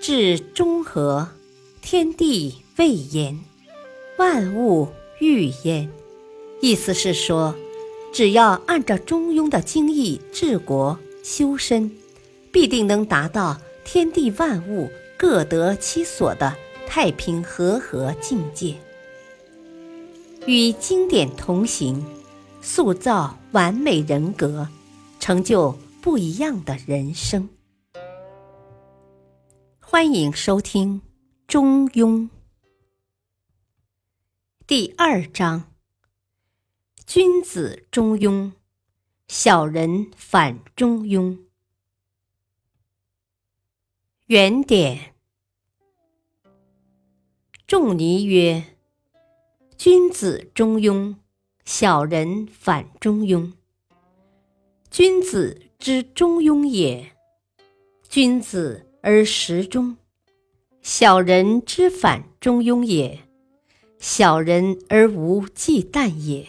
至中和，天地未焉，万物欲焉。意思是说，只要按照中庸的精义治国修身，必定能达到天地万物各得其所的太平和合境界。与经典同行，塑造完美人格，成就不一样的人生。欢迎收听《中庸》第二章：君子中庸，小人反中庸。原点：仲尼曰：“君子中庸，小人反中庸。君子之中庸也，君子。”而时中，小人之反中庸也；小人而无忌惮也。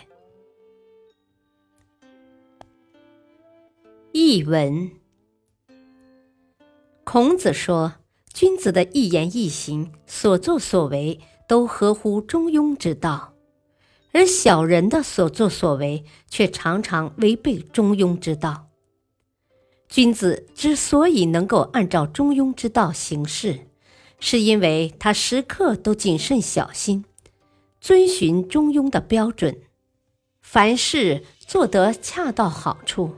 译文：孔子说，君子的一言一行、所作所为都合乎中庸之道，而小人的所作所为却常常违背中庸之道。君子之所以能够按照中庸之道行事，是因为他时刻都谨慎小心，遵循中庸的标准，凡事做得恰到好处，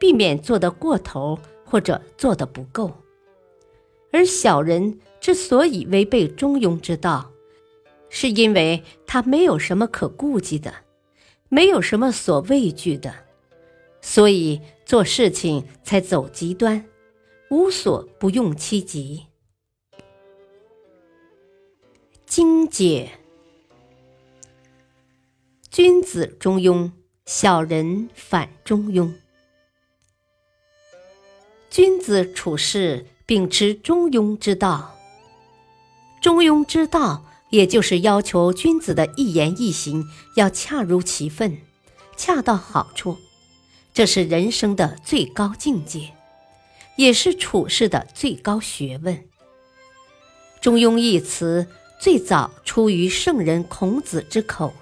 避免做得过头或者做得不够。而小人之所以违背中庸之道，是因为他没有什么可顾忌的，没有什么所畏惧的。所以做事情才走极端，无所不用其极。精解：君子中庸，小人反中庸。君子处事秉持中庸之道，中庸之道也就是要求君子的一言一行要恰如其分，恰到好处。这是人生的最高境界，也是处世的最高学问。中庸一词最早出于圣人孔子之口。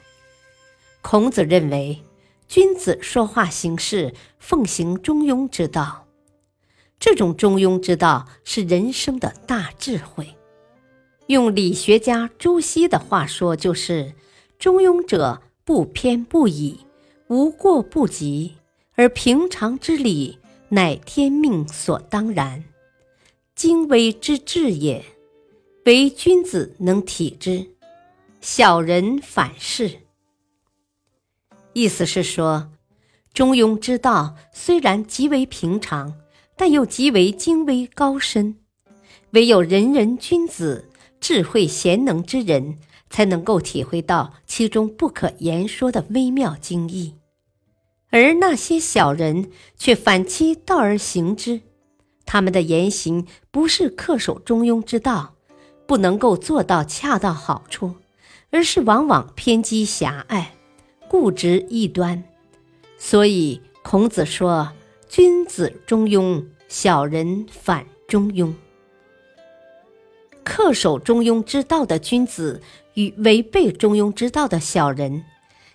孔子认为，君子说话行事奉行中庸之道，这种中庸之道是人生的大智慧。用理学家朱熹的话说，就是“中庸者，不偏不倚，无过不及。”而平常之理，乃天命所当然，精微之至也，唯君子能体之，小人反是。意思是说，中庸之道虽然极为平常，但又极为精微高深，唯有人人君子、智慧贤能之人，才能够体会到其中不可言说的微妙精义。而那些小人却反其道而行之，他们的言行不是恪守中庸之道，不能够做到恰到好处，而是往往偏激狭隘、固执异端。所以孔子说：“君子中庸，小人反中庸。”恪守中庸之道的君子与违背中庸之道的小人。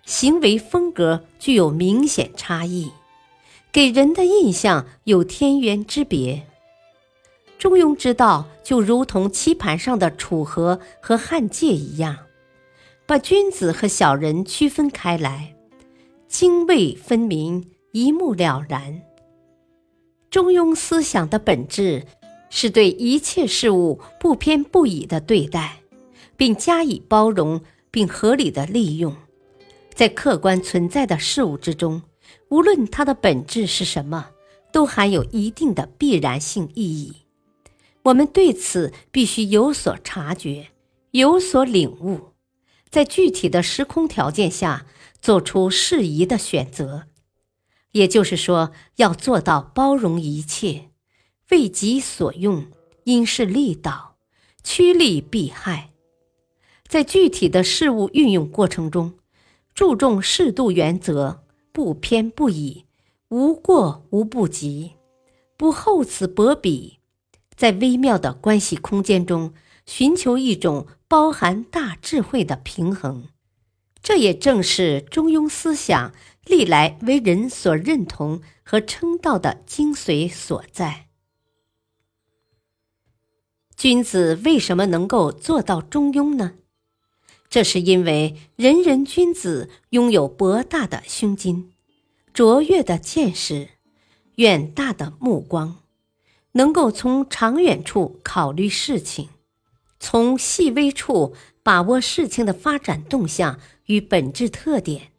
行为风格具有明显差异，给人的印象有天渊之别。中庸之道就如同棋盘上的楚河和汉界一样，把君子和小人区分开来，泾渭分明，一目了然。中庸思想的本质是对一切事物不偏不倚的对待，并加以包容并合理的利用。在客观存在的事物之中，无论它的本质是什么，都含有一定的必然性意义。我们对此必须有所察觉，有所领悟，在具体的时空条件下做出适宜的选择。也就是说，要做到包容一切，为己所用，因势利导，趋利避害。在具体的事物运用过程中。注重适度原则，不偏不倚，无过无不及，不厚此薄彼，在微妙的关系空间中寻求一种包含大智慧的平衡。这也正是中庸思想历来为人所认同和称道的精髓所在。君子为什么能够做到中庸呢？这是因为人人君子拥有博大的胸襟、卓越的见识、远大的目光，能够从长远处考虑事情，从细微处把握事情的发展动向。与本质特点，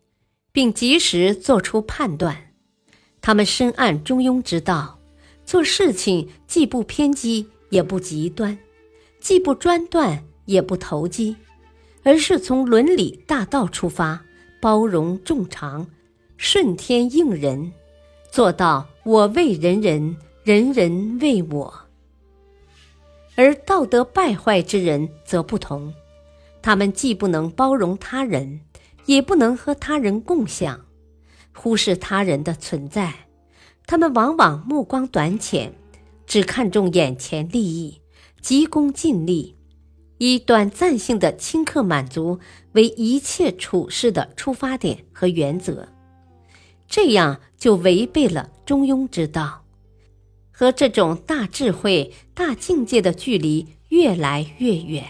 并及时做出判断。他们深谙中庸之道，做事情既不偏激，也不极端，既不专断，也不投机，而是从伦理大道出发，包容众长，顺天应人，做到我为人人，人人为我。而道德败坏之人则不同。他们既不能包容他人，也不能和他人共享，忽视他人的存在。他们往往目光短浅，只看重眼前利益，急功近利，以短暂性的顷刻满足为一切处事的出发点和原则。这样就违背了中庸之道，和这种大智慧、大境界的距离越来越远。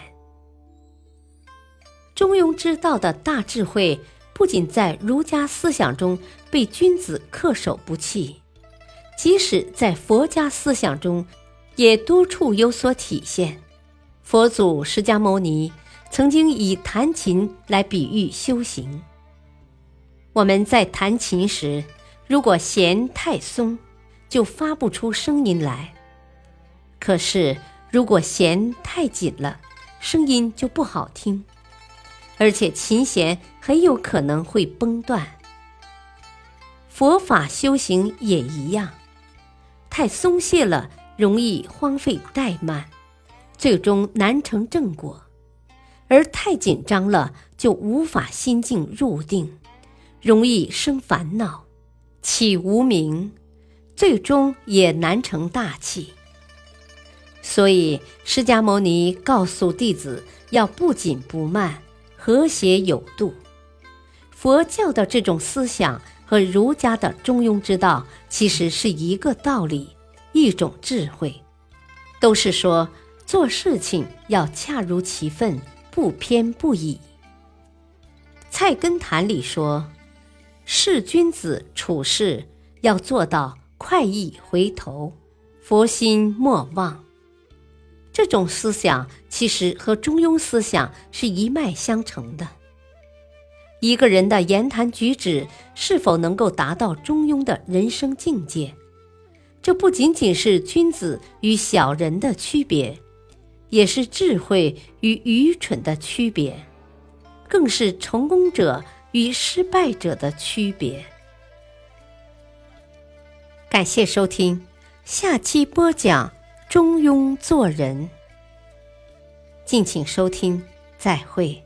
中庸之道的大智慧，不仅在儒家思想中被君子恪守不弃，即使在佛家思想中，也多处有所体现。佛祖释迦牟尼曾经以弹琴来比喻修行。我们在弹琴时，如果弦太松，就发不出声音来；可是如果弦太紧了，声音就不好听。而且琴弦很有可能会崩断。佛法修行也一样，太松懈了，容易荒废怠慢，最终难成正果；而太紧张了，就无法心静入定，容易生烦恼，起无名，最终也难成大器。所以，释迦牟尼告诉弟子要不紧不慢。和谐有度，佛教的这种思想和儒家的中庸之道其实是一个道理，一种智慧，都是说做事情要恰如其分，不偏不倚。《菜根谭》里说：“是君子处事要做到快意回头，佛心莫忘。”这种思想其实和中庸思想是一脉相承的。一个人的言谈举止是否能够达到中庸的人生境界，这不仅仅是君子与小人的区别，也是智慧与愚蠢的区别，更是成功者与失败者的区别。感谢收听，下期播讲。中庸做人，敬请收听，再会。